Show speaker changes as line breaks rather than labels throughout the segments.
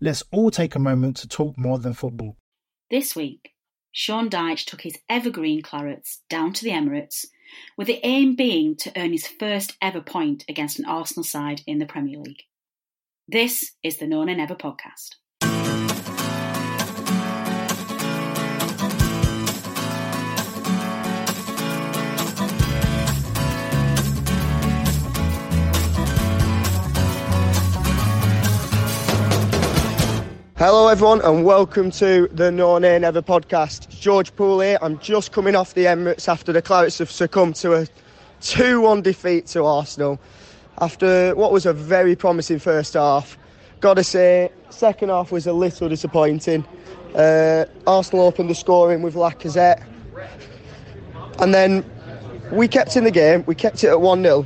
Let's all take a moment to talk more than football.
This week, Sean Dyche took his evergreen Clarets down to the Emirates, with the aim being to earn his first ever point against an Arsenal side in the Premier League. This is the No Nay Never podcast.
Hello, everyone, and welcome to the No Nay Never podcast. George Poole here. I'm just coming off the Emirates after the Clarets have succumbed to a 2 1 defeat to Arsenal after what was a very promising first half. Gotta say, second half was a little disappointing. Uh, Arsenal opened the scoring with Lacazette, and then we kept in the game, we kept it at 1 0.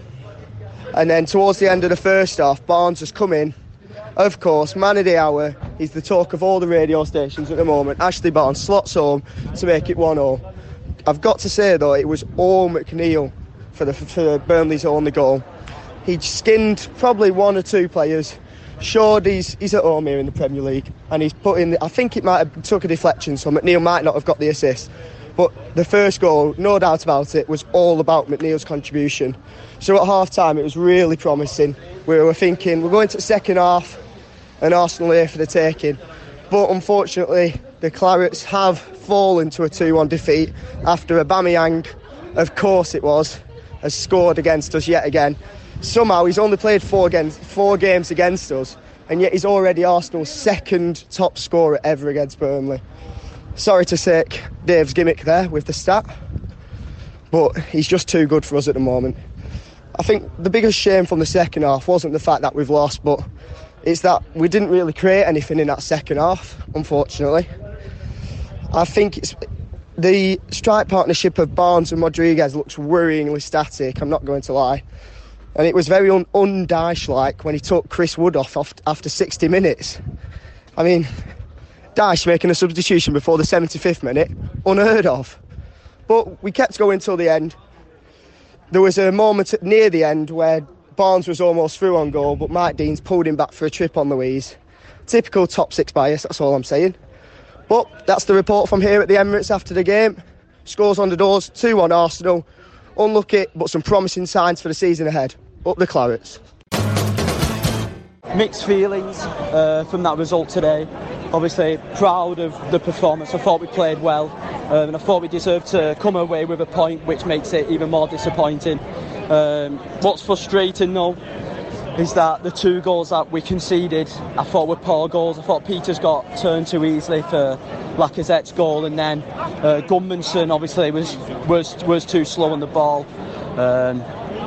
And then towards the end of the first half, Barnes has come in of course, man of the hour. He's the talk of all the radio stations at the moment. Ashley Barnes slots home to make it 1 0. I've got to say, though, it was all McNeil for, the, for Burnley's only goal. He skinned probably one or two players. Showed he's, he's at home here in the Premier League and he's put in, I think it might have took a deflection, so McNeil might not have got the assist. But the first goal, no doubt about it, was all about McNeil's contribution. So at half time, it was really promising. We were thinking, we're going to the second half, and Arsenal here for the taking. But unfortunately, the Clarets have fallen to a 2 1 defeat after Aubameyang, of course it was, has scored against us yet again. Somehow he's only played four, against, four games against us, and yet he's already Arsenal's second top scorer ever against Burnley. Sorry to say Dave's gimmick there with the stat, but he's just too good for us at the moment. I think the biggest shame from the second half wasn't the fact that we've lost, but it's that we didn't really create anything in that second half, unfortunately. I think it's the strike partnership of Barnes and Rodriguez looks worryingly static, I'm not going to lie. And it was very un, like when he took Chris Wood off after 60 minutes. I mean, Dyche making a substitution before the 75th minute, unheard of. But we kept going till the end. There was a moment near the end where Barnes was almost through on goal, but Mike Dean's pulled him back for a trip on Louise. Typical top six bias, that's all I'm saying. But that's the report from here at the Emirates after the game. Scores on the doors, 2 1 Arsenal. Unlucky, but some promising signs for the season ahead. Up the Clarets.
Mixed feelings uh, from that result today. Obviously, proud of the performance. I thought we played well, um, and I thought we deserved to come away with a point, which makes it even more disappointing. Um, what's frustrating though is that the two goals that we conceded, I thought were poor goals. I thought Pieters got turned too easily for Lacazette's goal, and then uh, Gudmundsson obviously was was was too slow on the ball. Um,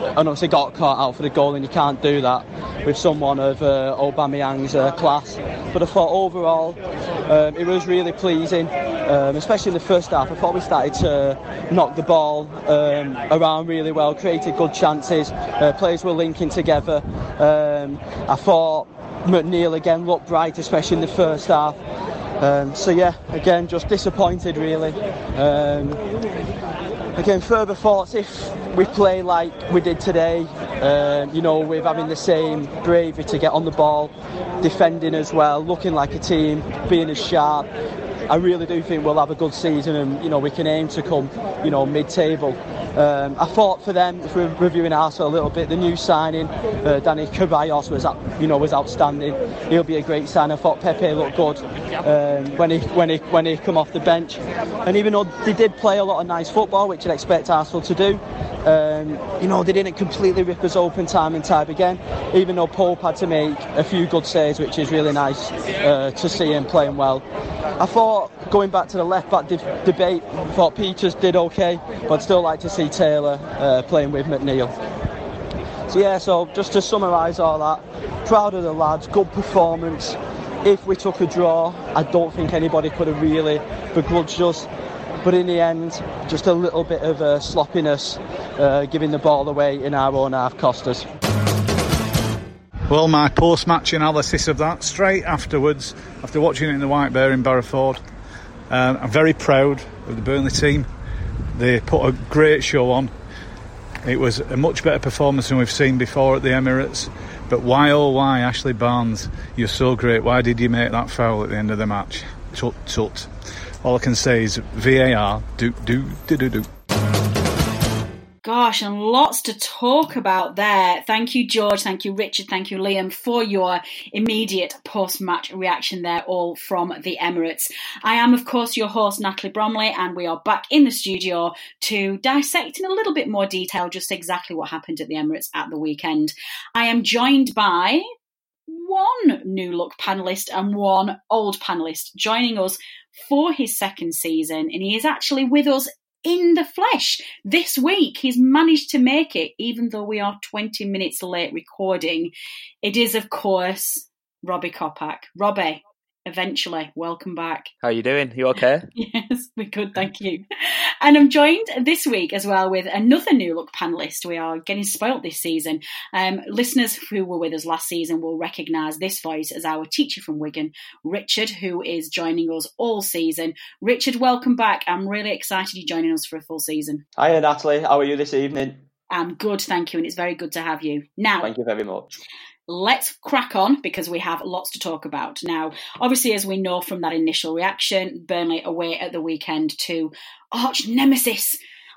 and obviously got caught out for the goal, and you can't do that with someone of uh, Aubameyang's uh, class. But I thought overall um, it was really pleasing, um, especially in the first half. I thought we started to knock the ball um, around really well, created good chances. Uh, players were linking together. Um, I thought McNeil again looked bright, especially in the first half. Um, so yeah, again, just disappointed really. Um, again, further thoughts if we play like we did today, um, you know, with having the same bravery to get on the ball, defending as well, looking like a team, being as sharp. I really do think we'll have a good season, and you know we can aim to come, you know, mid-table. Um, I thought for them, if we're reviewing Arsenal a little bit, the new signing, uh, Dani Ceballos was, you know, was outstanding. He'll be a great sign. I thought Pepe looked good um, when he when he when he come off the bench, and even though they did play a lot of nice football, which I'd expect Arsenal to do, um, you know, they didn't completely rip us open time and time again, even though Pope had to make a few good saves, which is really nice uh, to see him playing well. I thought, going back to the left back de- debate, I thought Pieters did okay, but I'd still like to see Taylor uh, playing with McNeil. So, yeah, so just to summarise all that, proud of the lads, good performance. If we took a draw, I don't think anybody could have really begrudged us but in the end, just a little bit of uh, sloppiness, uh, giving the ball away in our own half cost us.
Well, my post match analysis of that straight afterwards, after watching it in the White Bear in Barrowford, um, I'm very proud of the Burnley team. They put a great show on. It was a much better performance than we've seen before at the Emirates. But why, oh, why, Ashley Barnes, you're so great. Why did you make that foul at the end of the match? Tut, tut. All I can say is VAR, do, do, do, do, do.
Gosh, and lots to talk about there. Thank you, George. Thank you, Richard. Thank you, Liam, for your immediate post match reaction there, all from the Emirates. I am, of course, your host, Natalie Bromley, and we are back in the studio to dissect in a little bit more detail just exactly what happened at the Emirates at the weekend. I am joined by one new look panelist and one old panelist joining us for his second season, and he is actually with us in the flesh this week. He's managed to make it, even though we are 20 minutes late recording. It is, of course, Robbie Kopak. Robbie, eventually. Welcome back.
How are you doing? You okay?
yes, we're good, thank you. And I'm joined this week as well with another new look panelist. We are getting spoilt this season. Um, listeners who were with us last season will recognise this voice as our teacher from Wigan, Richard, who is joining us all season. Richard, welcome back. I'm really excited you're joining us for a full season.
Hiya, Natalie. How are you this evening?
I'm good, thank you, and it's very good to have you. Now,
thank you very much
let's crack on because we have lots to talk about. Now, obviously, as we know from that initial reaction, Burnley away at the weekend to arch nemesis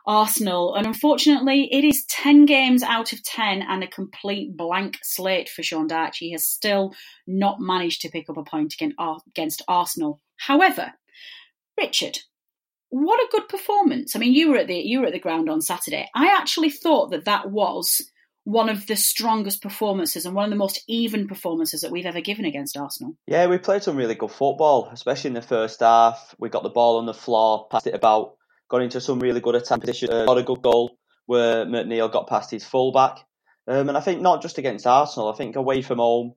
Arsenal. And unfortunately, it is 10 games out of 10 and a complete blank slate for Sean Dyche. He has still not managed to pick up a point uh, against Arsenal. However, Richard, what a good performance. I mean, you were at the you were at the ground on Saturday. I actually thought that that was one of the strongest performances and one of the most even performances that we've ever given against Arsenal.
Yeah, we played some really good football, especially in the first half. We got the ball on the floor, passed it about, got into some really good attack position, uh, got a good goal where McNeil got past his fullback. Um, and I think not just against Arsenal, I think away from home,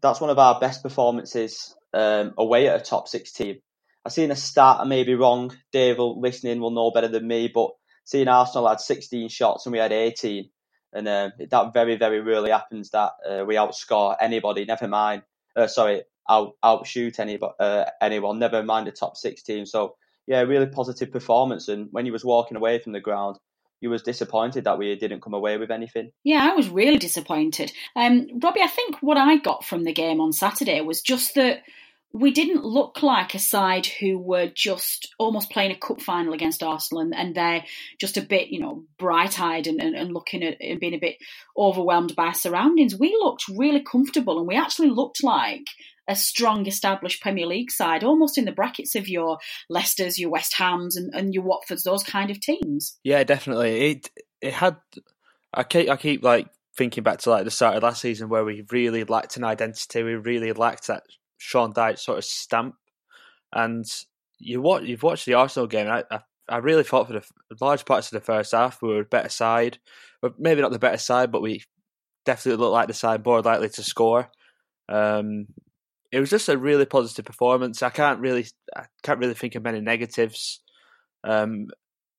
that's one of our best performances um, away at a top six team. I've seen a stat, I may be wrong, Dave listening will know better than me, but seeing Arsenal had 16 shots and we had 18 and uh, that very very rarely happens that uh, we outscore anybody. Never mind, uh, sorry, out outshoot any uh, anyone. Never mind the top six team. So yeah, really positive performance. And when he was walking away from the ground, you was disappointed that we didn't come away with anything.
Yeah, I was really disappointed. Um, Robbie, I think what I got from the game on Saturday was just that we didn't look like a side who were just almost playing a cup final against Arsenal and, and they're just a bit, you know, bright eyed and, and, and, looking at and being a bit overwhelmed by surroundings. We looked really comfortable and we actually looked like a strong established Premier League side, almost in the brackets of your Leicesters, your West Hams and, and your Watfords, those kind of teams.
Yeah, definitely. It it had I keep I keep like thinking back to like the start of last season where we really lacked an identity. We really lacked that Sean Dyche sort of stamp. And you watch, you've watched the Arsenal game. I, I, I really thought for the large parts of the first half we were a better side, maybe not the better side, but we definitely looked like the side more likely to score. Um, it was just a really positive performance. I can't really, I can't really think of many negatives. Um,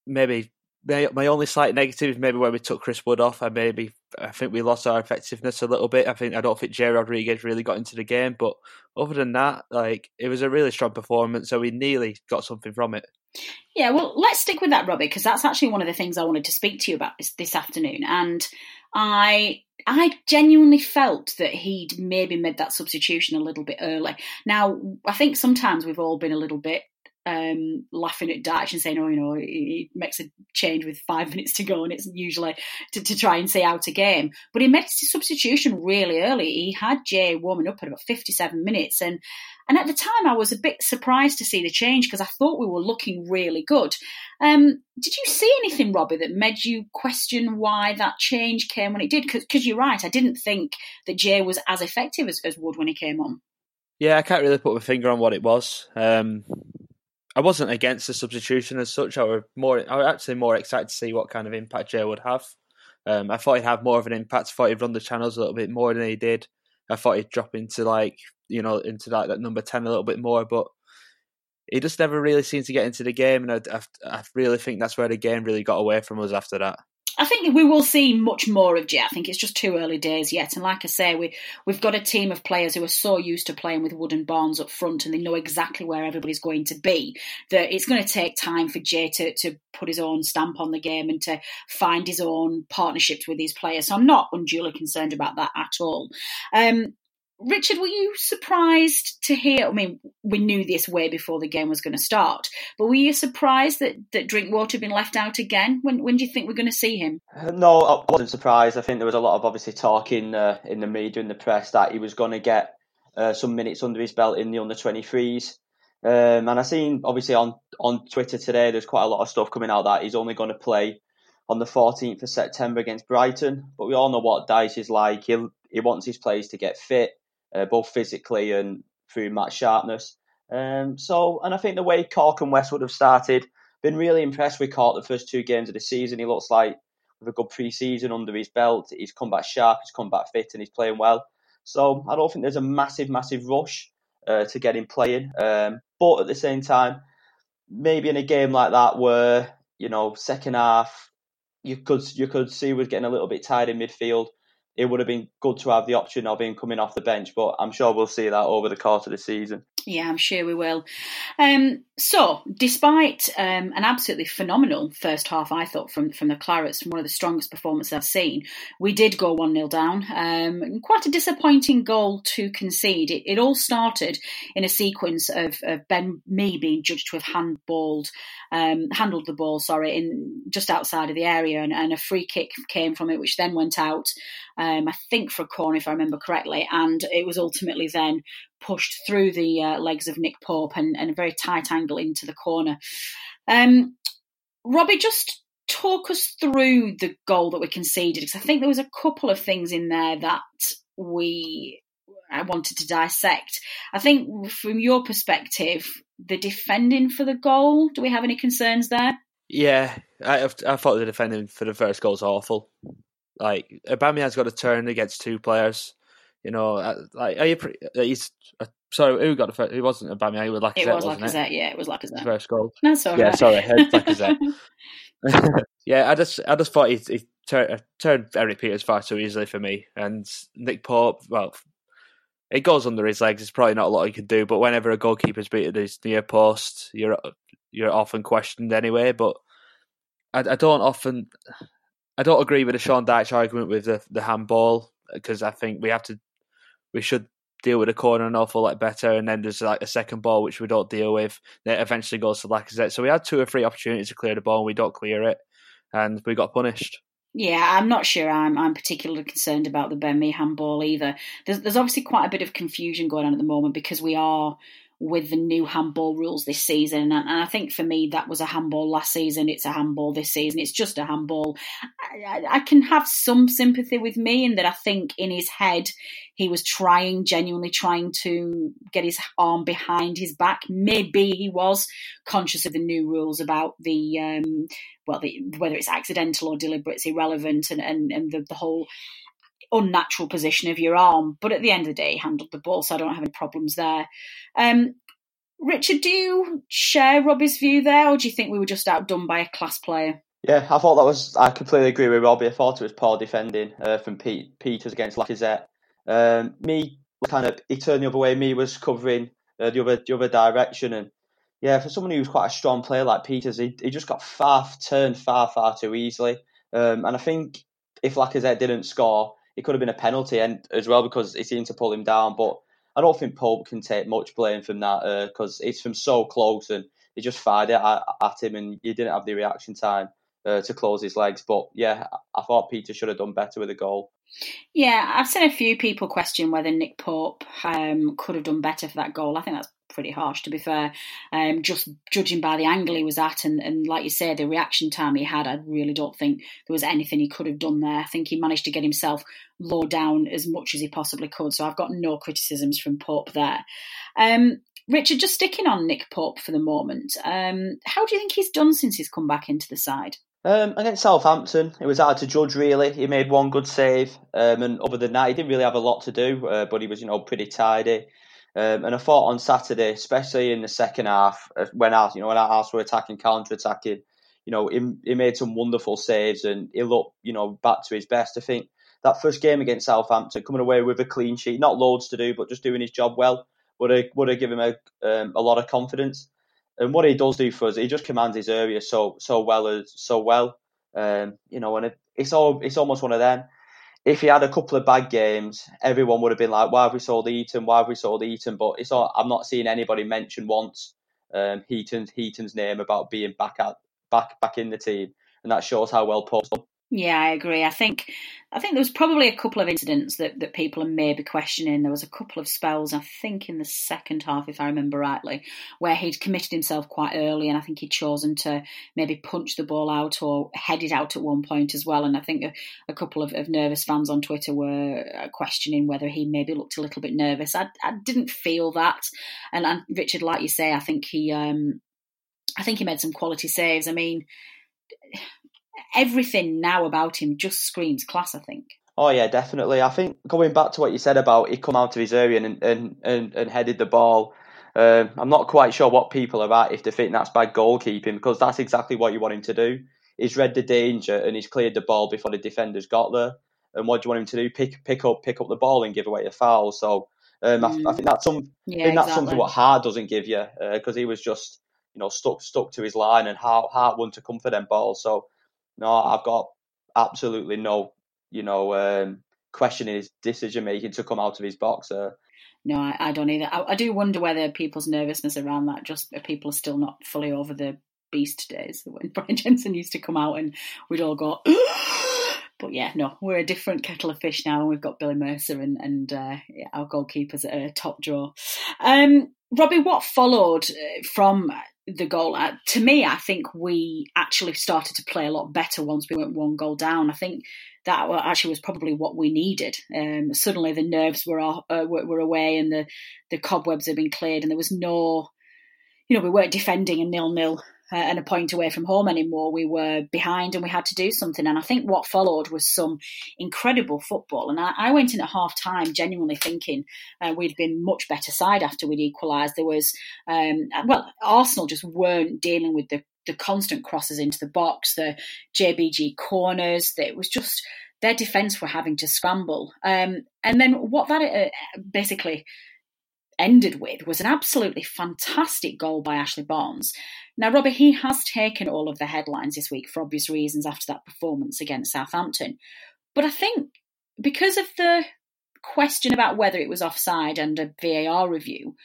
maybe my, my only slight negative is maybe when we took Chris Wood off. I maybe I think we lost our effectiveness a little bit. I think I don't think Jay Rodriguez really got into the game, but other than that, like it was a really strong performance. So we nearly got something from it.
Yeah, well, let's stick with that, Robbie, because that's actually one of the things I wanted to speak to you about this, this afternoon. And I I genuinely felt that he'd maybe made that substitution a little bit early. Now, I think sometimes we've all been a little bit um, laughing at Dyche and saying, "Oh, you know, he makes a change with five minutes to go, and it's usually to, to try and see out a game." But he made his substitution really early. He had Jay warming up at about fifty-seven minutes, and and at the time I was a bit surprised to see the change because I thought we were looking really good. Um, did you see anything, Robbie, that made you question why that change came when it did? Because you're right, I didn't think that Jay was as effective as, as Wood when he came on.
Yeah, I can't really put my finger on what it was. Um, I wasn't against the substitution as such. I was more, I was actually more excited to see what kind of impact Jay would have. Um, I thought he'd have more of an impact. I thought he'd run the channels a little bit more than he did. I thought he'd drop into like you know into that, that number ten a little bit more, but he just never really seemed to get into the game, and I, I, I really think that's where the game really got away from us after that.
I think we will see much more of Jay. I think it's just too early days yet. And like I say, we we've got a team of players who are so used to playing with Wood and Barnes up front, and they know exactly where everybody's going to be. That it's going to take time for Jay to to put his own stamp on the game and to find his own partnerships with these players. So I'm not unduly concerned about that at all. Um, Richard, were you surprised to hear? I mean, we knew this way before the game was going to start, but were you surprised that, that Drinkwater had been left out again? When when do you think we're going to see him?
Uh, no, I wasn't surprised. I think there was a lot of obviously talk in, uh, in the media and the press that he was going to get uh, some minutes under his belt in the under 23s. Um, and I seen obviously on, on Twitter today, there's quite a lot of stuff coming out that he's only going to play on the 14th of September against Brighton. But we all know what Dyche is like. He he wants his players to get fit uh, both physically and through match sharpness. Um, so, and I think the way Cork and Westwood have started, been really impressed with Cork the first two games of the season. He looks like with a good pre-season under his belt, he's come back sharp, he's come back fit, and he's playing well. So I don't think there's a massive, massive rush uh, to get him playing. Um, but at the same time, maybe in a game like that where you know second half you could you could see we're getting a little bit tired in midfield it would have been good to have the option of him coming off the bench. But I'm sure we'll see that over the course of the season.
Yeah, I'm sure we will. Um, so, despite um, an absolutely phenomenal first half, I thought from from the Clarets, from one of the strongest performances I've seen, we did go one 0 down. Um, quite a disappointing goal to concede. It, it all started in a sequence of, of, Ben Mee being judged to have handballed, um, handled the ball, sorry, in just outside of the area, and, and, a free kick came from it, which then went out. Um, I think for a corner, if I remember correctly, and it was ultimately then pushed through the uh, legs of Nick Pope and, and, a very tight angle into the corner. Um, Robbie, just talk us through the goal that we conceded because I think there was a couple of things in there that we I wanted to dissect. I think from your perspective, the defending for the goal. Do we have any concerns there?
Yeah, I, I thought the defending for the first goal was awful. Like Aubameyang's got a turn against two players. You know, uh, like are you pretty, uh, he's uh, sorry. Who got the first? It wasn't Aubameyang. It was Lacazette. It was Lacazette.
It? Yeah, it was Lacazette.
First goal.
That's all
yeah,
right.
sorry, Lacazette. yeah, I just I just thought he, he turned, turned Erik Pieters far too easily for me, and Nick Pope. Well, it goes under his legs. It's probably not a lot he can do. But whenever a goalkeeper's beaten his near post, you're you're often questioned anyway. But I, I don't often. I don't agree with the Sean Dyche argument with the the handball because I think we have to we should deal with the corner an awful lot better. And then there's like a second ball which we don't deal with that eventually goes to Lacazette. So we had two or three opportunities to clear the ball and we don't clear it, and we got punished.
Yeah, I'm not sure I'm I'm particularly concerned about the Ben Mee handball either. There's there's obviously quite a bit of confusion going on at the moment because we are with the new handball rules this season. And, I think for Mee, that was a handball last season. It's a handball this season. It's just a handball. I, I, can have some sympathy with me in that I think in his head, he was trying, genuinely trying to get his arm behind his back. Maybe he was conscious of the new rules about the, um, well, the, whether it's accidental or deliberate, it's irrelevant, and, and, and the, the whole unnatural position of your arm. But at the end of the day, he handled the ball, so I don't have any problems there. Um, Richard, do you share Robbie's view there, or do you think we were just outdone by a class player?
Yeah, I thought that was. I completely agree with Robbie. I thought it was poor defending uh, from Pete, Pieters against Lacazette. Um, Mee kind of he turned the other way. Mee was covering uh, the other the other direction, and yeah, for someone who's quite a strong player like Pieters, he, he just got far turned far far too easily. Um, and I think if Lacazette didn't score, it could have been a penalty and as well because he seemed to pull him down. But I don't think Pope can take much blame from that because uh, it's from so close and he just fired it at, at him, and he didn't have the reaction time uh, to close his legs. But yeah, I thought Peter should have done better with the goal.
Yeah, I've seen a few people question whether Nick Pope um, could have done better for that goal. I think that's pretty harsh, to be fair. Um, just judging by the angle he was at, and, and like you say, the reaction time he had, I really don't think there was anything he could have done there. I think he managed to get himself low down as much as he possibly could. So I've got no criticisms from Pope there. Um, Richard, just sticking on Nick Pope for the moment, um, how do you think he's done since he's come back into the side?
Um, against Southampton, it was hard to judge. Really, he made one good save, um, and other than that, he didn't really have a lot to do. Uh, but he was, you know, pretty tidy. Um, and I thought on Saturday, especially in the second half, uh, when our, you know, when our Arsenal were attacking, counter attacking, you know, he, he made some wonderful saves, and he looked, you know, back to his best. I think that first game against Southampton, coming away with a clean sheet, not loads to do, but just doing his job well, would have would have given him a um, a lot of confidence and what he does do for us, he just commands his area so so well as so well. Um, you know, and it, it's all it's almost one of them. If he had a couple of bad games, everyone would have been like, "Why have we sold Heaton? Why have we sold Heaton?" But it's all, I'm not seeing anybody mention once um, Heaton's Heaton's name about being back at back back in the team, and that shows how well Paul's.
Yeah, I agree. I think I think there was probably a couple of incidents that, that people are maybe questioning. There was a couple of spells, I think, in the second half, if I remember rightly, where he'd committed himself quite early, and I think he'd chosen to maybe punch the ball out or head it out at one point as well. And I think a, a couple of, of, nervous fans on Twitter were uh, questioning whether he maybe looked a little bit nervous. I, I didn't feel that, and, and Richard, like you say, I think he, um, I think he made some quality saves. I mean everything now about him just screams class. I think.
Oh yeah, definitely. I think going back to what you said about he come out of his area and and and, and headed the ball. Um, I'm not quite sure what people are at if they think that's bad goalkeeping because that's exactly what you want him to do. He's read the danger and he's cleared the ball before the defenders got there. And what do you want him to do? Pick pick up pick up the ball and give away a foul. So um, mm. I, I, think that's some. Yeah, I think that's exactly. something what Hart doesn't give you because uh, he was just you know stuck stuck to his line and Hart Hart wanted to come for them balls. So no, I've got absolutely no, you know, um, questioning his decision making to come out of his box.
No, I, I, don't either. I, I, do wonder whether people's nervousness around that just people are still not fully over the beast days when Brian Jensen used to come out and we'd all go. but yeah, no, we're a different kettle of fish now, and we've got Billy Mercer and and uh, our goalkeepers at a top draw. Um, Robbie, what followed uh, from the goal. Uh, to me, I think we actually started to play a lot better once we went one goal down. I think that actually was probably what we needed. Um, suddenly, the nerves were uh, were away, and the the cobwebs had been cleared, and there was no, you know, we weren't defending a nil nil uh, and a point away from home anymore. We were behind and we had to do something. And I think what followed was some incredible football. And I, I went in at half time genuinely thinking uh, we'd been much better side after we'd equalised. There was, um, well, Arsenal just weren't dealing with the, the constant crosses into the box, the JBG corners. It was just their defence were having to scramble. Um, and then what that uh, basically ended with was an absolutely fantastic goal by Ashley Barnes. Now, Robert, he has taken all of the headlines this week for obvious reasons after that performance against Southampton. But I think because of the question about whether it was offside and a VAR review,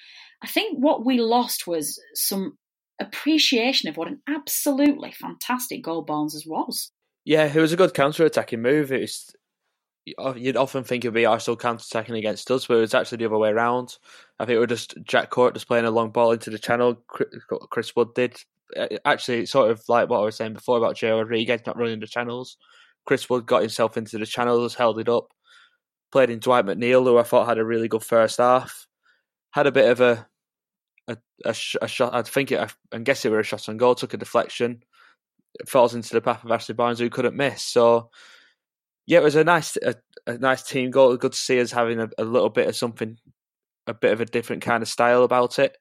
I think what we lost was some appreciation of what an absolutely fantastic goal Barnes was.
Yeah, it was a good counter attacking move. You'd often think it'd be Arsenal counter-attacking against us, but it was actually the other way around. I think it was just Jack Cork just playing a long ball into the channel. Chris Wood did. Actually, sort of like what I was saying before about Jay Rodriguez not running the channels. Chris Wood got himself into the channels, held it up, played in Dwight McNeil, who I thought had a really good first half. Had a bit of a a, a, a shot. I think it. I guess it were a shot on goal. Took a deflection. It falls into the path of Ashley Barnes, who couldn't miss. So yeah, it was a nice a, a nice team goal. Good to see us having a, a, little bit of something, a bit of a different kind of style about it.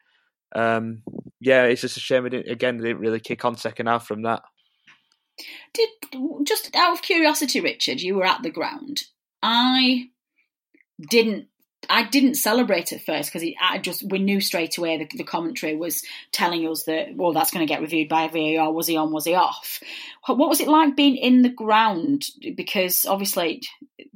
Um, yeah, it's just a shame we didn't again didn't really kick on second half from that.
Did just out of curiosity, Richard, you were at the ground. I didn't I didn't celebrate at first because I just we knew straight away the, the, commentary was telling us that well that's going to get reviewed by VAR. Was he on? Was he off? What was it like being in the ground? Because obviously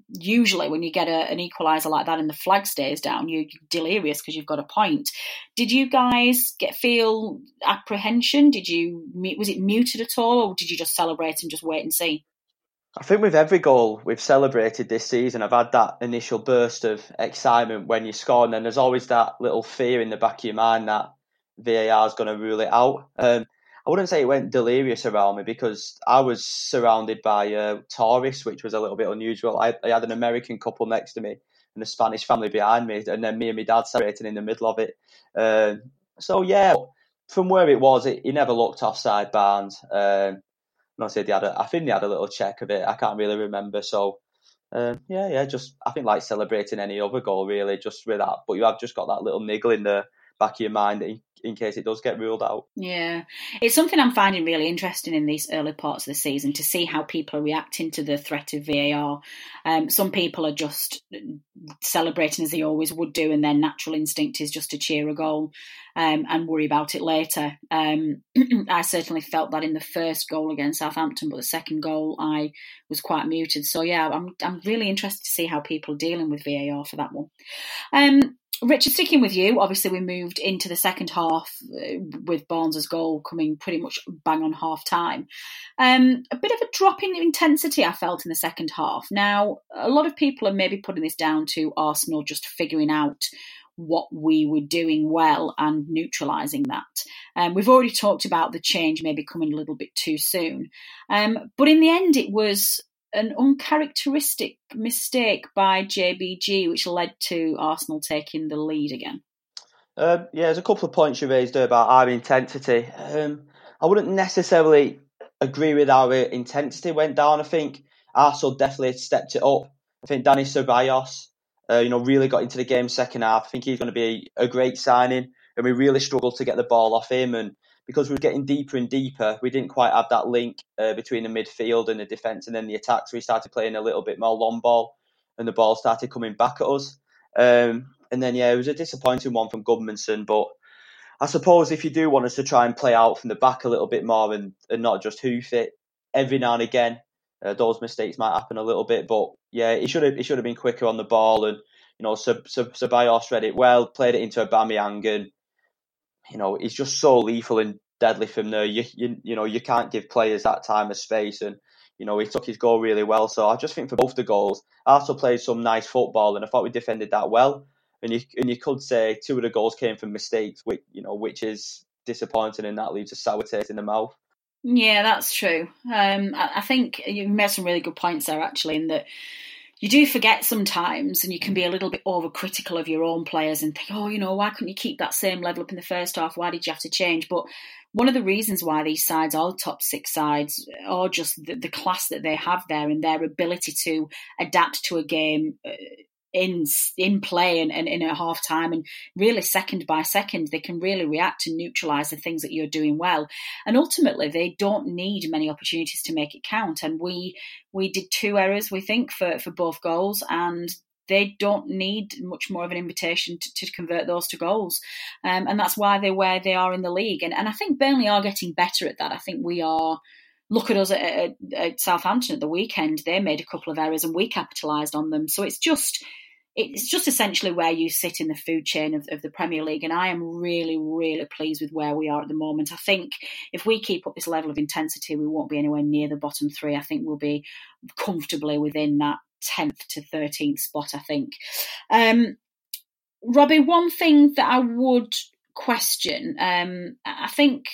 usually when you get a, an equaliser like that and the flag stays down, you're delirious because you've got a point. Did you guys get feel apprehension? Did you was it muted at all, or did you just celebrate and just wait and see?
I think with every goal we've celebrated this season, I've had that initial burst of excitement when you score, and then there's always that little fear in the back of your mind that VAR is going to rule it out. Um, I wouldn't say it went delirious around me because I was surrounded by uh, tourists, which was a little bit unusual. I, I, had an American couple next to me and a Spanish family behind me, and then me and my dad celebrating in the middle of it. Um, so yeah, from where it was, it, he never looked offside Barnes. Um, I he had a, I think he had a little check of it. I can't really remember. So um, yeah, yeah, just I think like celebrating any other goal really, just with that. But you have just got that little niggle in the back of your mind that in case it does get ruled out.
Yeah, it's something I'm finding really interesting in these early parts of the season to see how people are reacting to the threat of VAR. Um, some people are just celebrating as they always would do, and their natural instinct is just to cheer a goal um, and worry about it later. Um, I certainly felt that in the first goal against Southampton, but the second goal I was quite muted. So yeah, I'm I'm really interested to see how people are dealing with VAR for that one. Richard, sticking with you, obviously we moved into the second half uh, with Barnes' goal coming pretty much bang on half time. Um, a bit of a drop in intensity I felt in the second half. Now, a lot of people are maybe putting this down to Arsenal just figuring out what we were doing well and neutralising that. Um, we've already talked about the change maybe coming a little bit too soon. Um, but in the end, it was an uncharacteristic mistake by JBG, which led to Arsenal taking the lead again.
Um, yeah, there's a couple of points you raised there about our intensity. Um, I wouldn't necessarily agree with our intensity went down. I think Arsenal definitely stepped it up. I think Dani Ceballos, uh, you know, really got into the game second half. I think he's going to be a great signing, and we really struggled to get the ball off him. And because we were getting deeper and deeper, we didn't quite have that link uh, between the midfield and the defence and then the attack. So we started playing a little bit more long ball and the ball started coming back at us. Um, and then, yeah, it was a disappointing one from Gudmundsson. But I suppose if you do want us to try and play out from the back a little bit more and, and not just hoof it, every now and again, uh, those mistakes might happen a little bit. But yeah, it should have he should have been quicker on the ball and you know, Ceballos read it well, played it into Aubameyang, and you know, he's just so lethal and deadly from there. You, you, you know, you can't give players that time of space. And, you know, he took his goal really well. So I just think for both the goals, Arsenal played some nice football and I thought we defended that well. And you, and you could say two of the goals came from mistakes, which, you know, which is disappointing and that leaves a sour taste in the mouth.
Yeah, that's true. Um, I, I think you made some really good points there, actually, in that you do forget sometimes and you can be a little bit overcritical of your own players and think, oh, you know, why couldn't you keep that same level up in the first half? Why did you have to change? But one of the reasons why these sides are top six sides are just the, the class that they have there and their ability to adapt to a game uh, in in play and, and in a half time and really second by second they can really react and neutralize the things that you're doing well and ultimately they don't need many opportunities to make it count and we we did two errors we think for for both goals and they don't need much more of an invitation to, to convert those to goals. Um, and that's why they're where they are in the league. And, and I think Burnley are getting better at that. I think we are look at us at, at, at, Southampton at the weekend. They made a couple of errors and we capitalised on them. So it's just it's just essentially where you sit in the food chain of, of, the Premier League. And I am really, really pleased with where we are at the moment. I think if we keep up this level of intensity, we won't be anywhere near the bottom three. I think we'll be comfortably within that 10th to 13th spot, I think. Um, Robbie, one thing that I would question, um, I think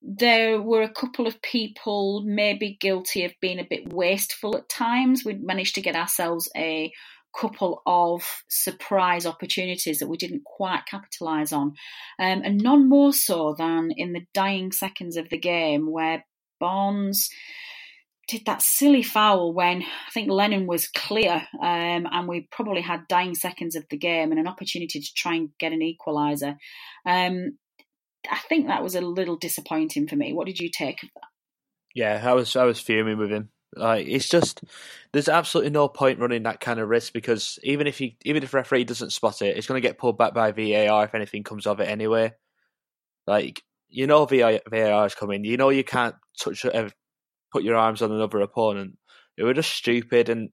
there were a couple of people maybe guilty of being a bit wasteful at times. We'd managed to get ourselves a couple of surprise opportunities that we didn't quite capitalise on, um, and none more so than in the dying seconds of the game where Barnes did that silly foul when I think Lennon was clear, um, and we probably had dying seconds of the game and an opportunity to try and get an equaliser. Um, I think that was a little disappointing for me. What did you take of that?
Yeah, I was I was fuming with him. Like it's just there's absolutely no point running that kind of risk because even if you even if referee doesn't spot it, it's going to get pulled back by VAR if anything comes of it anyway. Like you know VAR is coming, you know you can't touch uh, put your arms on another opponent. It was just stupid and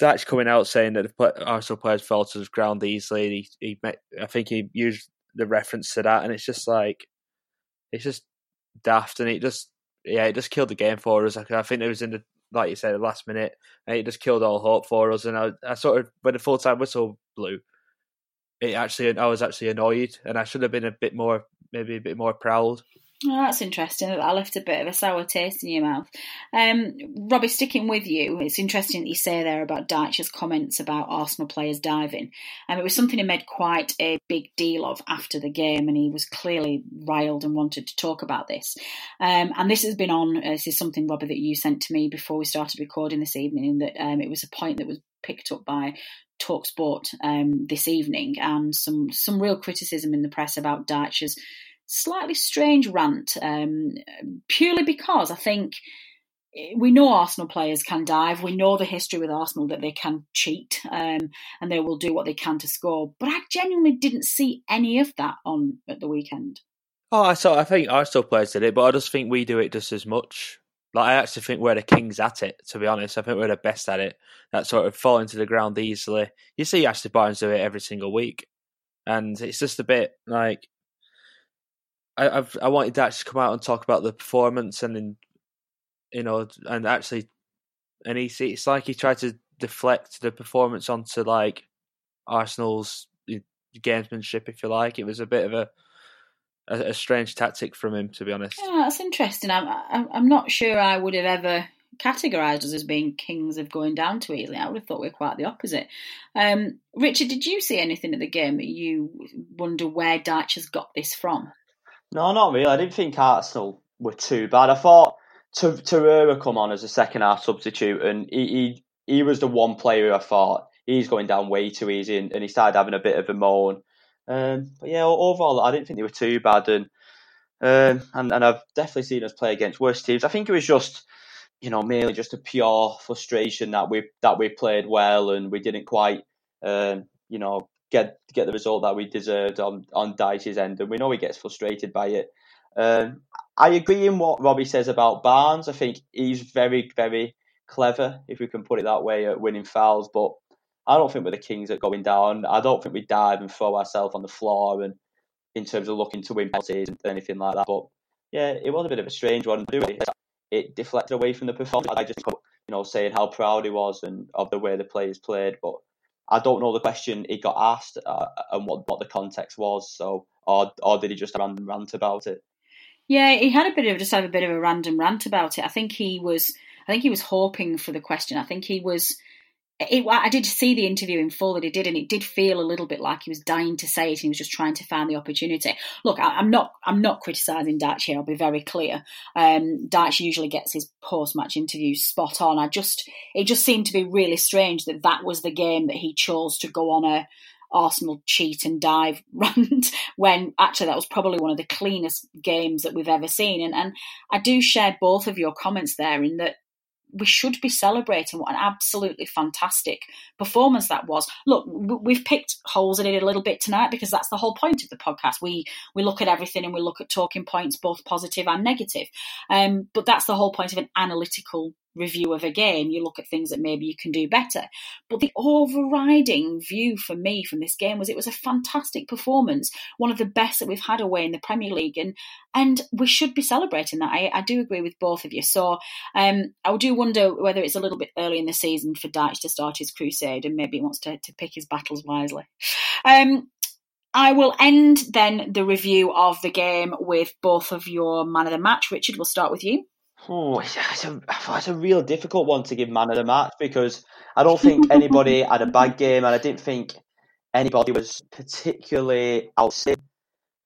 that's coming out saying that the Arsenal players fell to the ground easily. He, he met, I think he used the reference to that, and it's just like it's just daft, and it just yeah, it just killed the game for us. I, I think it was in the like you said, the last minute, and it just killed all hope for us. And I, I sort of when the full time whistle blew, it actually I was actually annoyed, and I should have been a bit more, maybe a bit more proud.
Oh, that's interesting. That I left a bit of a sour taste in your mouth. Um, Robbie, sticking with you, it's interesting that you say there about Dyche's comments about Arsenal players diving. Um, it was something he made quite a big deal of after the game, and he was clearly riled and wanted to talk about this. Um, and this has been on, uh, this is something, Robbie, that you sent to me before we started recording this evening, that um, it was a point that was picked up by Talksport um, this evening, and some, some real criticism in the press about Dyche's slightly strange rant, um, purely because I think we know Arsenal players can dive. We know the history with Arsenal that they can cheat um, and they will do what they can to score. But I genuinely didn't see any of that on at the weekend.
Oh, I saw. I think Arsenal players did it, but I just think we do it just as much. Like I actually think we're the kings at it. To be honest, I think we're the best at it. That sort of falling to the ground easily. You see Ashley Barnes do it every single week, and it's just a bit like I, I've I wanted to actually come out and talk about the performance and then you know and actually and he it's like he tried to deflect the performance onto like Arsenal's gamesmanship, if you like. It was a bit of a a, a strange tactic from him, to be honest.
Yeah, that's interesting. I'm I'm not sure I would have ever categorised us as being kings of going down too easily. I would have thought we are quite the opposite. Um, Richard, did you see anything at the game that you wonder where Dyche has got this from?
No, not really. I didn't think Arsenal were too bad. I thought Torreira come on as a second half substitute, and he, he, he was the one player I thought he's going down way too easy, and, and he started having a bit of a moan. Um, but yeah, overall, I didn't think they were too bad, and um, and and I've definitely seen us play against worse teams. I think it was just you know mainly just a pure frustration that we that we played well and we didn't quite um, you know get get the result that we deserved on on Dyche's end, and we know he gets frustrated by it. Um, I agree in what Robbie says about Barnes. I think he's very very clever, if we can put it that way, at winning fouls. But I don't think we're the kings at going down. I don't think we dive and throw ourselves on the floor and in terms of looking to win penalties and anything like that. But yeah, it was a bit of a strange one. It deflected away from the performance. I just, you know, saying how proud he was and of the way the players played, but I don't know the question he got asked uh, and what, what the context was. So, or or did he just random rant about it?
Yeah, he had a bit of just have a bit of a random rant about it. I think he was. I think he was hoping for the question. I think he was it, I did see the interview in full that he did, and it did feel a little bit like he was dying to say it. And he was just trying to find the opportunity. Look, I, am not, I'm not criticising Dyche here. I'll be very clear. Um, usually gets his post-match interviews spot on. I just, it just seemed to be really strange that that was the game that he chose to go on a Arsenal cheat and dive rant when actually that was probably one of the cleanest games that we've ever seen. And and I do share both of your comments there in that we should be celebrating what an absolutely fantastic performance that was. Look, we've picked holes in it a little bit tonight because that's the whole point of the podcast. We we look at everything and we look at talking points, both positive and negative. Um, but that's the whole point of an analytical review of a game, you look at things that maybe you can do better. But the overriding view for me from this game was it was a fantastic performance, one of the best that we've had away in the Premier League, and and we should be celebrating that. I, I do agree with both of you. So um, I do wonder whether it's a little bit early in the season for Dyche to start his crusade, and maybe he wants to, to pick his battles wisely. Um, I will end then the review of the game with both of your man of the match. Richard, we'll start with you.
Oh, it's a, it's a real difficult one to give man of the match because I don't think anybody had a bad game, and I didn't think anybody was particularly outstanding.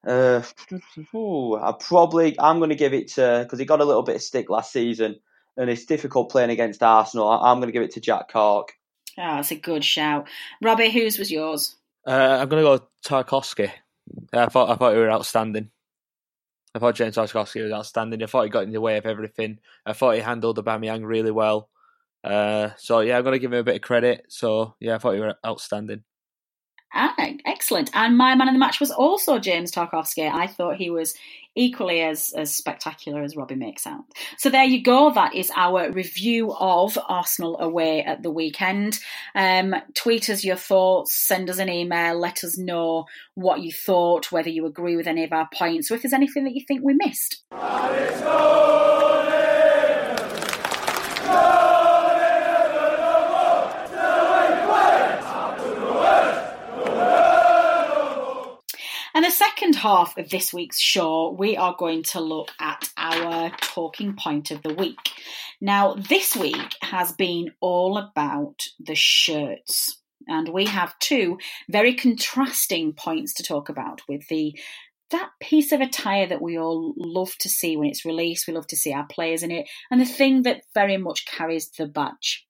Uh, I probably I'm going to give it to because he got a little bit of stick last season, and it's difficult playing against Arsenal. I'm going to give it to Jack Cork.
Oh, that's a good shout, Robbie. Whose was yours?
Uh, I'm going to go Tarkowski. I thought I thought he were outstanding. I thought James Tarkowski was outstanding. I thought he got in the way of everything. I thought he handled the Aubameyang really well. Uh, so yeah, I'm going to give him a bit of credit. So yeah, I thought he was outstanding.
Ah, excellent. And my man of the match was also James Tarkowski. I thought he was equally as, as spectacular as Robbie makes out. So there you go. That is our review of Arsenal away at the weekend. Um, tweet us your thoughts, send us an email, let us know what you thought, whether you agree with any of our points, or if there's anything that you think we missed. The second half of this week's show, we are going to look at our talking point of the week. Now, this week has been all about the shirts. And we have two very contrasting points to talk about with the that piece of attire that we all love to see when it's released. We love to see our players in it, and the thing that very much carries the badge.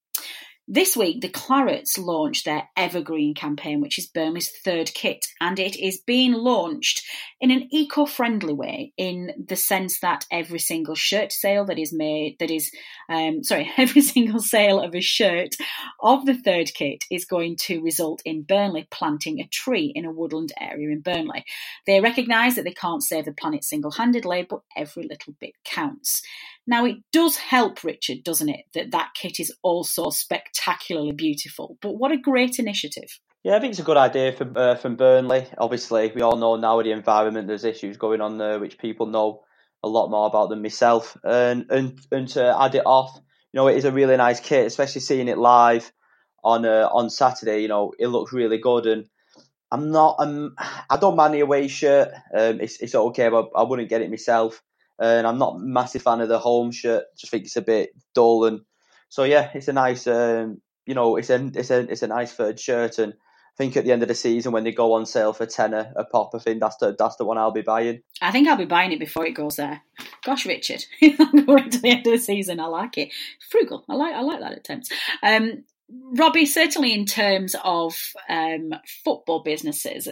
This week, the Clarets launched their Evergreen campaign, which is Burnley's third kit, and it is being launched in an eco friendly way in the sense that every single shirt sale that is made, that is, um, sorry, every single sale of a shirt of the third kit is going to result in Burnley planting a tree in a woodland area in Burnley. They recognise that they can't save the planet single handedly, but every little bit counts. Now, it does help, Richard, doesn't it, that that kit is also spectacularly beautiful. But what a great initiative.
Yeah, I think it's a good idea from uh, from Burnley. Obviously, we all know now the environment, there's issues going on there, which people know a lot more about than myself. And and and to add it off, you know, it is a really nice kit, especially seeing it live on uh, on Saturday. You know, it looks really good, and I'm not, um, I don't mind the away shirt. Um, it's it's okay, but I wouldn't get it myself and I'm not massive fan of the home shirt. Just think it's a bit dull, and so yeah, it's a nice, um, you know, it's a it's a it's a nice third shirt, and I think at the end of the season when they go on sale for tenner a pop, I think that's the that's the one I'll be buying.
I think I'll be buying it before it goes there. Gosh, Richard, wait to the end of the season. I like it. Frugal. I like I like that attempt. Um, Robbie, certainly in terms of um, football businesses,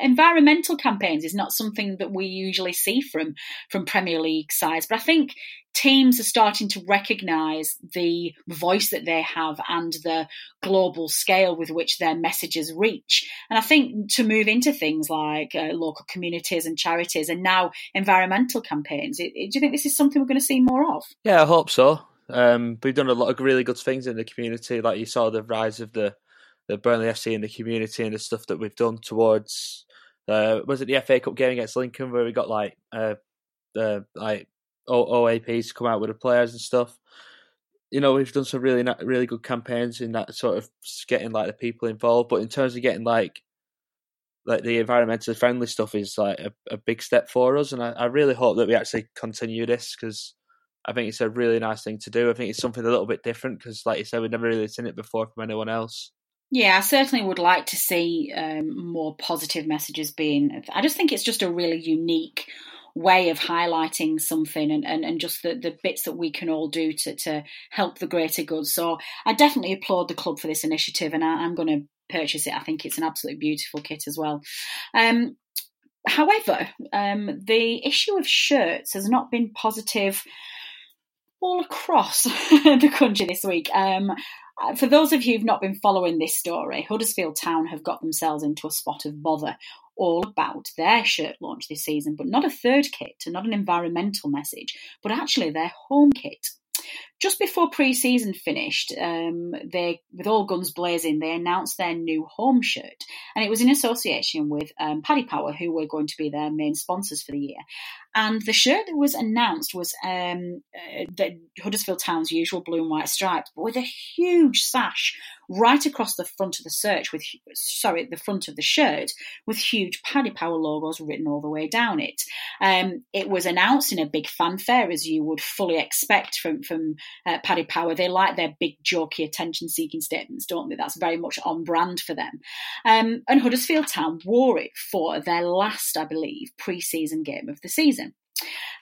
environmental campaigns is not something that we usually see from from Premier League sides. But I think teams are starting to recognise the voice that they have and the global scale with which their messages reach. And I think to move into things like uh, local communities and charities, and now environmental campaigns, it, it, do you think this is something we're going to see more of?
Yeah, I hope so. Um, we've done a lot of really good things in the community. Like you saw the rise of the the Burnley FC in the community and the stuff that we've done towards. Uh, was it the FA Cup game against Lincoln where we got like uh, uh like OAPs to come out with the players and stuff. You know, we've done some really really good campaigns in that sort of getting like the people involved. But in terms of getting like like the environmentally friendly stuff is like a, a big step for us, and I, I really hope that we actually continue this because I think it's a really nice thing to do. I think it's something a little bit different because, like you said, we've never really seen it before from anyone else.
Yeah, I certainly would like to see um, more positive messages being. I just think it's just a really unique way of highlighting something and, and, and just the, the bits that we can all do to, to help the greater good. So I definitely applaud the club for this initiative and I, am going to purchase it. I think it's an absolutely beautiful kit as well. Um, however, um, the issue of shirts has not been positive all across the country this week. Um, for those of you who've not been following this story, Huddersfield Town have got themselves into a spot of bother all about their shirt launch this season, but not a third kit and not an environmental message, but actually their home kit. Just before pre-season finished, um, they, with all guns blazing, they announced their new home shirt, and it was in association with um, Paddy Power, who were going to be their main sponsors for the year. And the shirt that was announced was um, uh, the Huddersfield Town's usual blue and white stripes, but with a huge sash right across the front of the search with sorry the front of the shirt with huge Paddy Power logos written all the way down it. Um, it was announced in a big fanfare, as you would fully expect from from uh, Paddy Power. They like their big jokey attention-seeking statements, don't they? That's very much on brand for them. Um, and Huddersfield Town wore it for their last, I believe, pre-season game of the season.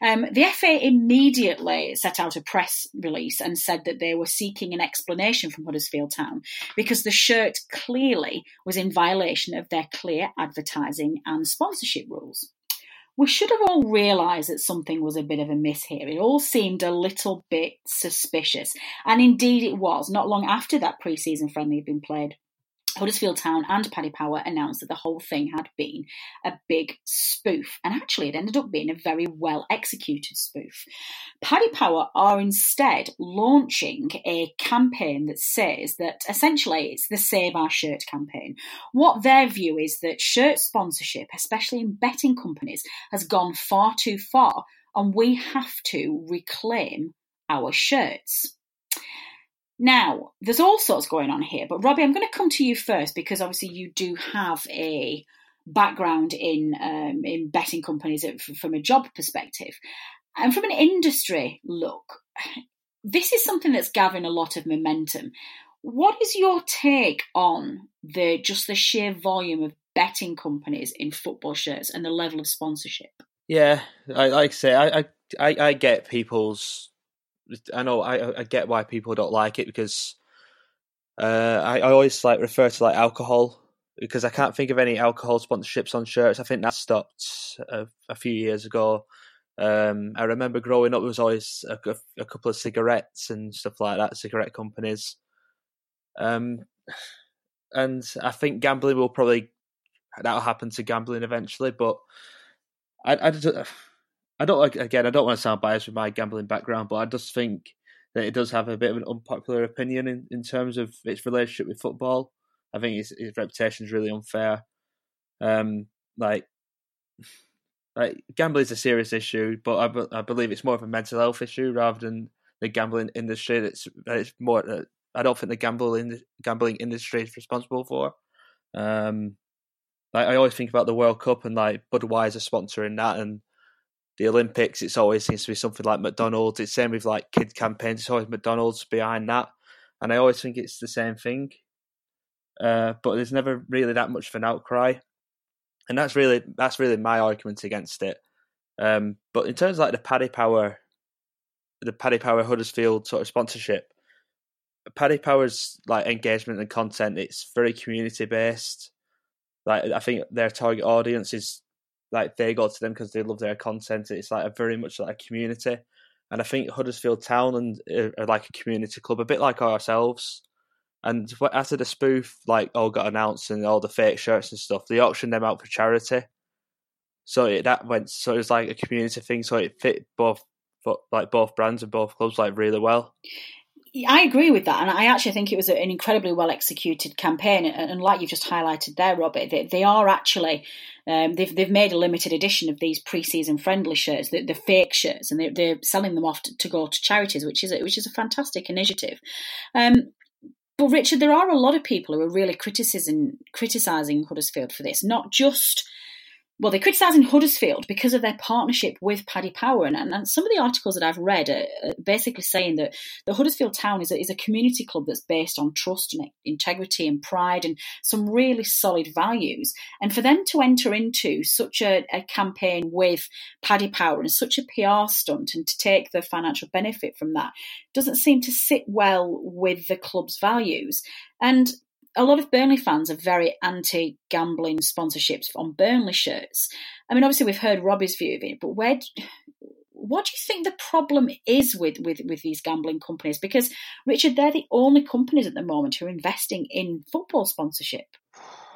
Um, the FA immediately set out a press release and said that they were seeking an explanation from Huddersfield Town because the shirt clearly was in violation of their clear advertising and sponsorship rules. We should have all realised that something was a bit of a miss here. It all seemed a little bit suspicious, and indeed it was. Not long after that pre season friendly had been played, Huddersfield Town and Paddy Power announced that the whole thing had been a big spoof, and actually it ended up being a very well executed spoof. Paddy Power are instead launching a campaign that says that essentially it's the Save Our Shirt campaign. What their view is that shirt sponsorship, especially in betting companies, has gone far too far, and we have to reclaim our shirts. Now, there's all sorts going on here, but Robbie, I'm going to come to you first because obviously you do have a background in um, in betting companies from a job perspective, and from an industry look, this is something that's gathering a lot of momentum. What is your take on the just the sheer volume of betting companies in football shirts and the level of sponsorship?
Yeah, I, like I say, I, I I get people's I know I I get why people don't like it because uh, I, I always like refer to like alcohol because I can't think of any alcohol sponsorships on shirts. I think that stopped a, a few years ago. Um, I remember growing up, there was always a, a, couple of cigarettes and stuff like that, cigarette companies. Um, and I think gambling will probably that'll happen to gambling eventually, but I, I, I don't like again. I don't want to sound biased with my gambling background, but I just think that it does have a bit of an unpopular opinion in, in terms of its relationship with football. I think its, its reputation is really unfair. Um, like, like gambling is a serious issue, but I, I believe it's more of a mental health issue rather than the gambling industry. That's it's more. Uh, I don't think the gambling gambling industry is responsible for. Um, like I always think about the World Cup and like Budweiser sponsoring that, and the Olympics, it's always seems to be something like McDonald's. It's same with like kid campaigns. It's always McDonald's behind that, and I always think it's the same thing. Uh, but there's never really that much of an outcry, and that's really that's really my argument against it. Um, but in terms of like the Paddy Power, the Paddy Power Huddersfield sort of sponsorship, Paddy Power's like engagement and content, it's very community based. Like I think their target audience is like they go to them because they love their content. It's like a very much like a community, and I think Huddersfield Town and uh, are like a community club, a bit like ourselves. And after the spoof like all got announced and all the fake shirts and stuff, they auctioned them out for charity. So it, that went so it was like a community thing. So it fit both, like both brands and both clubs like really well.
I agree with that, and I actually think it was an incredibly well executed campaign. And like you've just highlighted there, Robert, they, they are actually um, they've they've made a limited edition of these pre-season friendly shirts, the, the fake shirts, and they're, they're selling them off to, to, go to charities, which is a, which is a fantastic initiative. Um, but Richard, there are a lot of people who are really criticizing criticizing Huddersfield for this, not just well, they're criticising Huddersfield because of their partnership with Paddy Power. And, and, some of the articles that I've read are, basically saying that the Huddersfield Town is a, is a community club that's based on trust and integrity and pride and some really solid values. And for them to enter into such a, a campaign with Paddy Power and such a PR stunt and to take the financial benefit from that doesn't seem to sit well with the club's values. And a lot of Burnley fans are very anti gambling sponsorships on Burnley shirts. I mean, obviously, we've heard Robbie's view of it, but where, what do you think the problem is with, with, with these gambling companies? Because, Richard, they're the only companies at the moment who are investing in football sponsorship.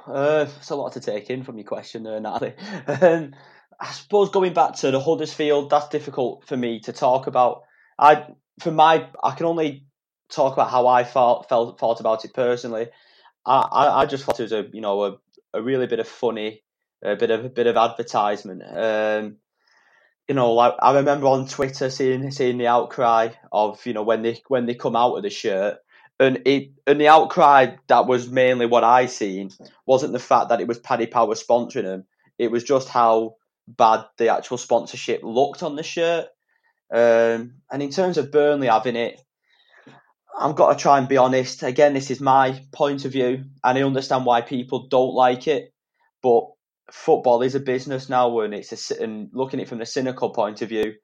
Uh, it's a lot to take in from your question there, Natalie. Um, I suppose going back to the Huddersfield, that's difficult for me to talk about. I, for my, I can only talk about how I felt, felt about it personally. I, I just thought it was a you know a, a really bit of funny, a bit of a bit of advertisement. Um, you know, like I remember on Twitter seeing seeing the outcry of you know when they when they come out of the shirt, and it and the outcry that was mainly what I seen wasn't the fact that it was Paddy Power sponsoring them. It was just how bad the actual sponsorship looked on the shirt. Um, and in terms of Burnley having it, I've got to try and be honest. Again, this is my point of view, and I understand why people don't like it. But football is a business now, and it's a, and looking at it from the cynical point of view,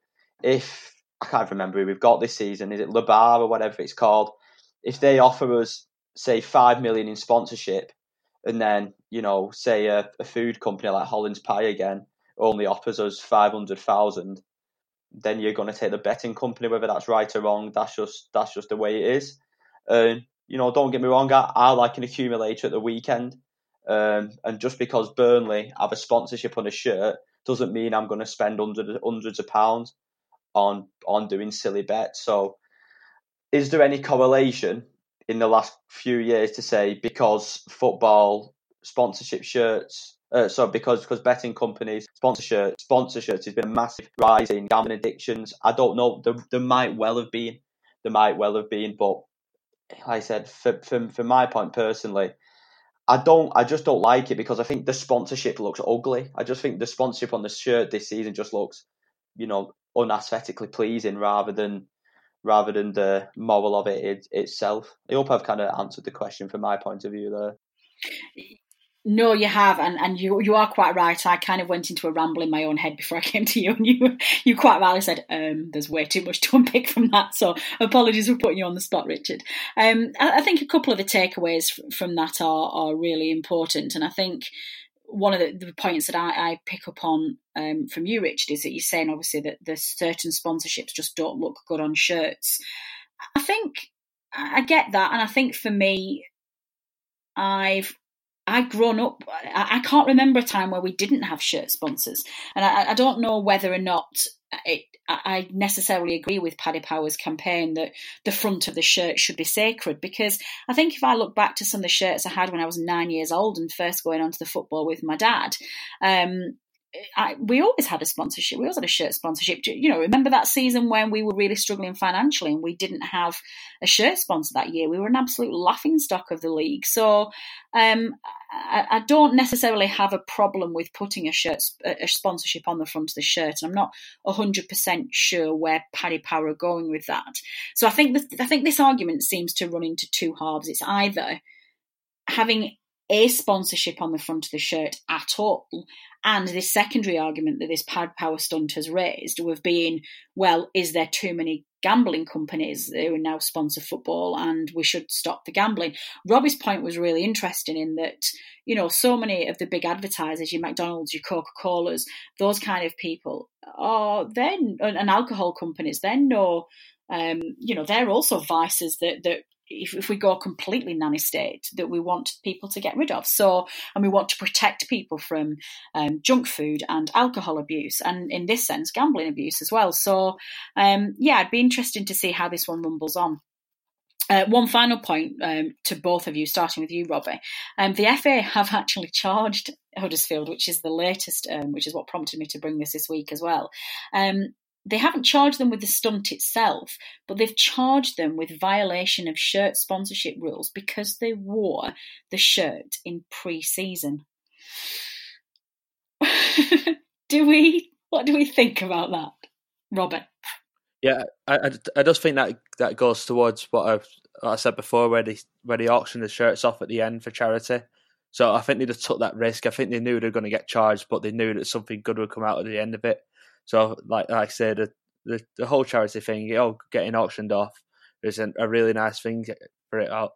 if I can't remember who we've got this season, is it Labar or whatever it's called? If they offer us, say, five million in sponsorship, and then you know, say a, a food company like Hollands Pie again only offers us five hundred thousand, then you're going to take the betting company, whether that's right or wrong. That's just that's just the way it is. Um, you know, don't get me wrong, I, I like an accumulator at the weekend. Um, and just because Burnley have a sponsorship on a shirt doesn't mean I'm going to spend hundreds hundreds of pounds on on doing silly bets. So, is there any correlation in the last few years to say because football sponsorship shirts? Uh, so because because betting companies sponsorship sponsorships has been a massive rise in gambling addictions. I don't know. There, there might well have been. There might well have been, but like I said, for, for for my point personally, I don't. I just don't like it because I think the sponsorship looks ugly. I just think the sponsorship on the shirt this season just looks, you know, unaesthetically pleasing rather than rather than the moral of it, it itself. I hope I've kind of answered the question from my point of view there.
No, you have, and, and you you are quite right. I kind of went into a ramble in my own head before I came to you, and you you quite rightly said um, there's way too much to unpick from that. So apologies for putting you on the spot, Richard. Um, I, I, think a couple of the takeaways from that are are really important, and I think one of the, the points that I, I, pick up on um, from you, Richard, is that you're saying obviously that the certain sponsorships just don't look good on shirts. I think I get that, and I think for me, I've I've grown up. I, I, can't remember a time where we didn't have shirt sponsors, and I, I don't know whether or not it, I necessarily agree with Paddy Power's campaign that the front of the shirt should be sacred. Because I think if I look back to some of the shirts I had when I was nine years old and first going onto the football with my dad, um, I, we always had a sponsorship. We always had a shirt sponsorship. You know, remember that season when we were really struggling financially and we didn't have a shirt sponsor that year? We were an absolute laughing stock of the league. So um, I, I, don't necessarily have a problem with putting a shirt a sponsorship on the front of the shirt. And I'm not hundred percent sure where Paddy Power are going with that. So I think I think this argument seems to run into two halves. It's either having a sponsorship on the front of the shirt at all. And this secondary argument that this Paddy Power stunt has raised with being, well, is there too many gambling companies who now sponsor football and we should stop the gambling? Robbie's point was really interesting in that, you know, so many of the big advertisers, your McDonald's, your Coca Colas, those kind of people, are then, and alcohol companies, they know um, you know, they're also vices that that if, if we go completely nanny state that we want people to get rid of. So, and we want to protect people from um, junk food and alcohol abuse, and in this sense, gambling abuse as well. So, um, yeah, it'd be interesting to see how this one rumbles on. Uh, one final point um, to both of you, starting with you, Robbie. Um, the FA have actually charged Huddersfield, which is the latest, um, which is what prompted me to bring this this week as well. Um, they haven't charged them with the stunt itself, but they've charged them with violation of shirt sponsorship rules because they wore the shirt in pre-season. do we? What do we think about that, Robert?
Yeah, I, I, just think that that goes towards what I've what I said before, where they where they auctioned the shirts off at the end for charity. So I think they just took that risk. I think they knew they were going to get charged, but they knew that something good would come out at the end of it. So, like, like I said, the, the, the whole charity thing, oh, getting auctioned off is a, a really nice thing for it out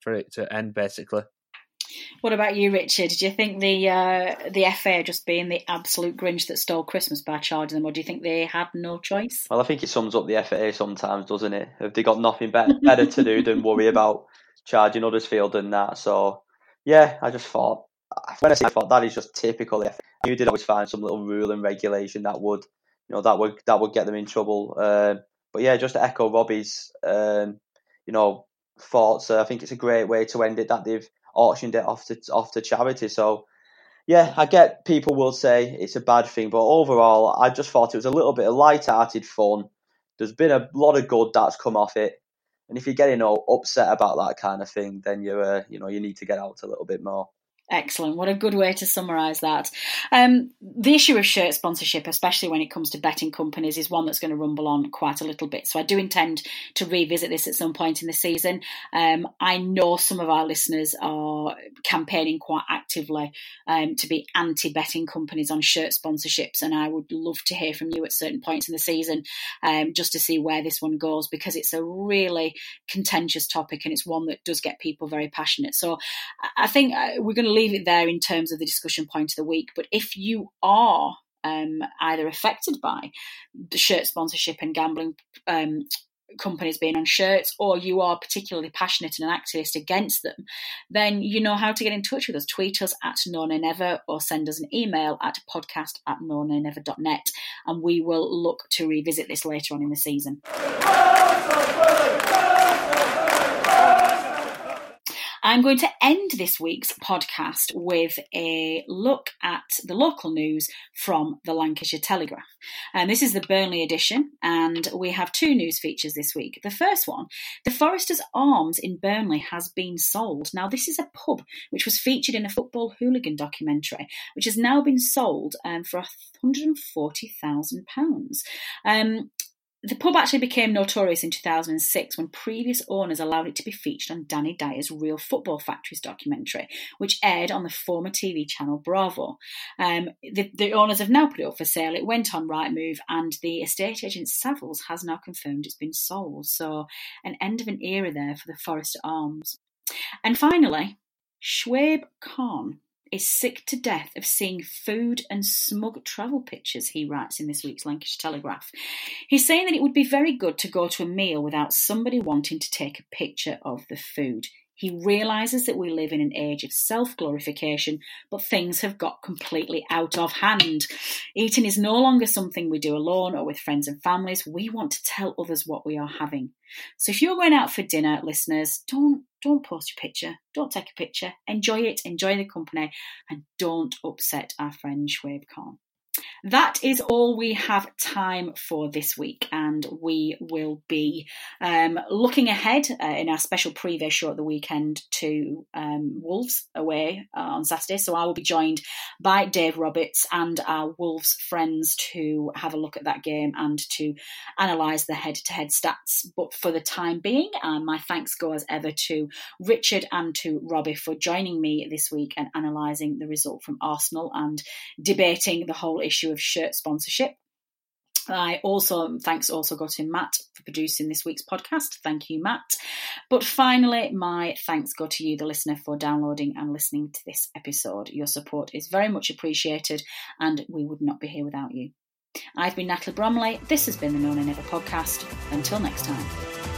for it to end, basically.
What about you, Richard? Do you think the uh, the FA just being the absolute Grinch that stole Christmas by charging them, or do you think they had no choice?
Well, I think it sums up the FA sometimes, doesn't it? Have they got nothing better, better to do than worry about charging Huddersfield and that? So, yeah, I just thought when I say I thought that is just typical. FA you did always find some little rule and regulation that would, you know, that would that would get them in trouble. Um, but yeah, just to echo Robbie's, um, you know, thoughts. Uh, I think it's a great way to end it that they've auctioned it off to off to charity. So yeah, I get people will say it's a bad thing, but overall, I just thought it was a little bit of light-hearted fun. There's been a lot of good that's come off it, and if you're getting all upset about that kind of thing, then you're, uh, you know, you need to get out a little bit more.
Excellent. What a good way to summarise that. Um, the issue of shirt sponsorship, especially when it comes to betting companies, is one that's going to rumble on quite a little bit. So I do intend to revisit this at some point in the season. Um, I know some of our listeners are campaigning quite actively um, to be anti betting companies on shirt sponsorships, and I would love to hear from you at certain points in the season um, just to see where this one goes because it's a really contentious topic and it's one that does get people very passionate. So I think uh, we're going to leave it there in terms of the discussion point of the week. But if you are um, either affected by the shirt sponsorship and gambling um, companies being on shirts or you are particularly passionate and an activist against them, then you know how to get in touch with us. Tweet us at no never or send us an email at podcast at no never.net and we will look to revisit this later on in the season. I'm going to end this week's podcast with a look at the local news from the Lancashire Telegraph. And this is the Burnley edition, and we have two news features this week. The first one the Foresters Arms in Burnley has been sold. Now, this is a pub which was featured in a football hooligan documentary, which has now been sold um, for £140,000. Um, the pub actually became notorious in 2006 when previous owners allowed it to be featured on Danny Dyer's Real Football Factories documentary, which aired on the former TV channel Bravo. Um, the, the, owners have now put it up for sale. It went on Rightmove, and the estate agent Savills has now confirmed it's been sold. So, an end of an era there for the Forester Arms. And finally, Shoaib Khan is sick to death of seeing food and smug travel pictures, he writes in this week's Lancashire Telegraph. He's saying that it would be very good to go to a meal without somebody wanting to take a picture of the food. He realises that we live in an age of self glorification, but things have got completely out of hand. Eating is no longer something we do alone or with friends and families. We want to tell others what we are having. So if you're going out for dinner, listeners, don't don't post your picture, don't take a picture, enjoy it, enjoy the company, and don't upset our friend Khan. That is all we have time for this week, and we will be um, looking ahead uh, in our special preview show at the weekend to um, Wolves away uh, on Saturday. So I will be joined by Dave Roberts and our Wolves friends to have a look at that game and to analyse the head to head stats. But for the time being, uh, my thanks go as ever to Richard and to Robbie for joining me this week and analysing the result from Arsenal and debating the whole issue of shirt sponsorship. I also thanks also go to Matt for producing this week's podcast. Thank you, Matt. But finally, my thanks go to you, the listener, for downloading and listening to this episode. Your support is very much appreciated, and we would not be here without you. I've been Natalie Bromley. This has been the No Never podcast. Until next time.